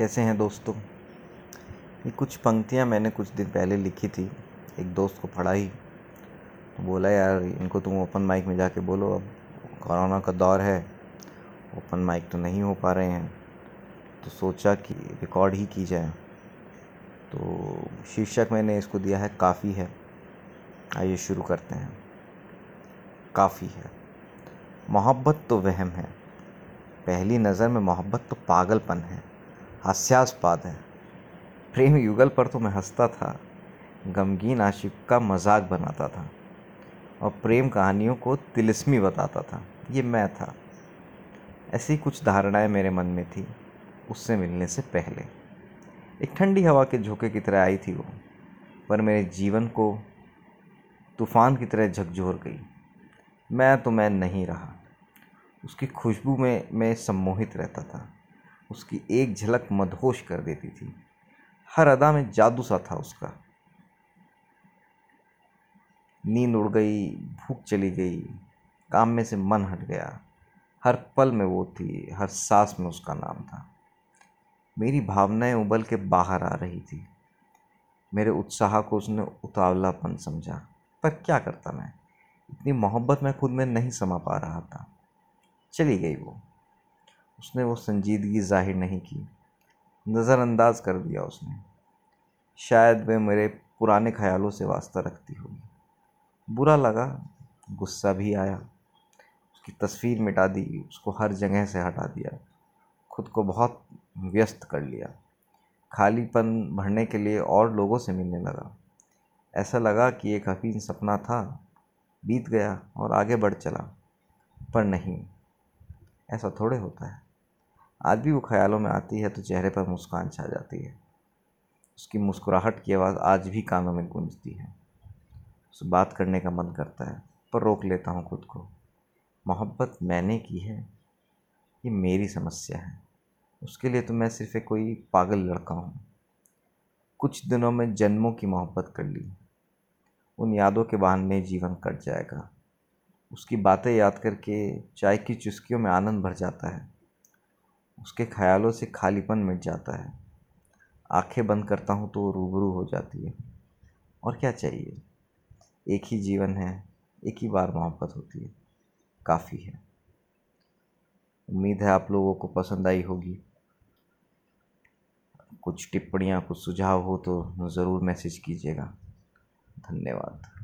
कैसे हैं दोस्तों? ये कुछ पंक्तियाँ मैंने कुछ दिन पहले लिखी थी। एक दोस्त को पढ़ाई। तो बोला, यार, इनको तुम ओपन माइक में जाके बोलो। अब कोरोना का दौर है। ओपन माइक तो नहीं हो पा रहे हैं। तो सोचा कि रिकॉर्ड ही की जाए। तो शीर्षक मैंने इसको दिया है, काफ़ी है। आइए शुरू करते हैं। काफ़ी है। मोहब्बत तो वहम है। पहली नज़र में मोहब्बत तो पागलपन है। हास्यास्पद है। प्रेम युगल पर तो मैं हंसता था, गमगीन आशिक का मज़ाक बनाता था और प्रेम कहानियों को तिलिस्मी बताता था। ये मैं था। ऐसी कुछ धारणाएँ मेरे मन में थी उससे मिलने से पहले। एक ठंडी हवा के झोंके की तरह आई थी वो, पर मेरे जीवन को तूफ़ान की तरह झकझोर गई। मैं तो मैं नहीं रहा। उसकी खुशबू में मैं सम्मोहित रहता था। उसकी एक झलक मदहोश कर देती थी। हर अदा में जादू सा था उसका। नींद उड़ गई, भूख चली गई, काम में से मन हट गया। हर पल में वो थी, हर सांस में उसका नाम था। मेरी भावनाएँ उबल के बाहर आ रही थी। मेरे उत्साह को उसने उतावलापन समझा। पर क्या करता मैं? इतनी मोहब्बत मैं खुद में नहीं समा पा रहा था। चली गई वो। उसने वो संजीदगी ज़ाहिर नहीं की। नज़रअंदाज कर दिया उसने। शायद वे मेरे पुराने ख्यालों से वास्ता रखती होगी। बुरा लगा, गुस्सा भी आया। उसकी तस्वीर मिटा दी, उसको हर जगह से हटा दिया। खुद को बहुत व्यस्त कर लिया। खालीपन भरने के लिए और लोगों से मिलने लगा। ऐसा लगा कि एक हकीन सपना था। बीत गया और आगे बढ़ चला। पर नहीं, ऐसा थोड़े होता है। आज भी वो ख्यालों में आती है तो चेहरे पर मुस्कान छा जाती है। उसकी मुस्कुराहट की आवाज़ आज भी कानों में गूंजती है। उससे बात करने का मन करता है, पर रोक लेता हूँ खुद को। मोहब्बत मैंने की है। ये मेरी समस्या है। उसके लिए तो मैं सिर्फ़ एक कोई पागल लड़का हूँ। कुछ दिनों में जन्मों की मोहब्बत कर ली। उन यादों के बहाने जीवन कट जाएगा। उसकी बातें याद करके चाय की चुस्कियों में आनंद भर जाता है। उसके ख्यालों से खालीपन मिट जाता है। आँखें बंद करता हूँ तो वो रूबरू हो जाती है। और क्या चाहिए? एक ही जीवन है, एक ही बार मोहब्बत होती है। काफ़ी है। उम्मीद है आप लोगों को पसंद आई होगी। कुछ टिप्पणियाँ, कुछ सुझाव हो तो ज़रूर मैसेज कीजिएगा। धन्यवाद।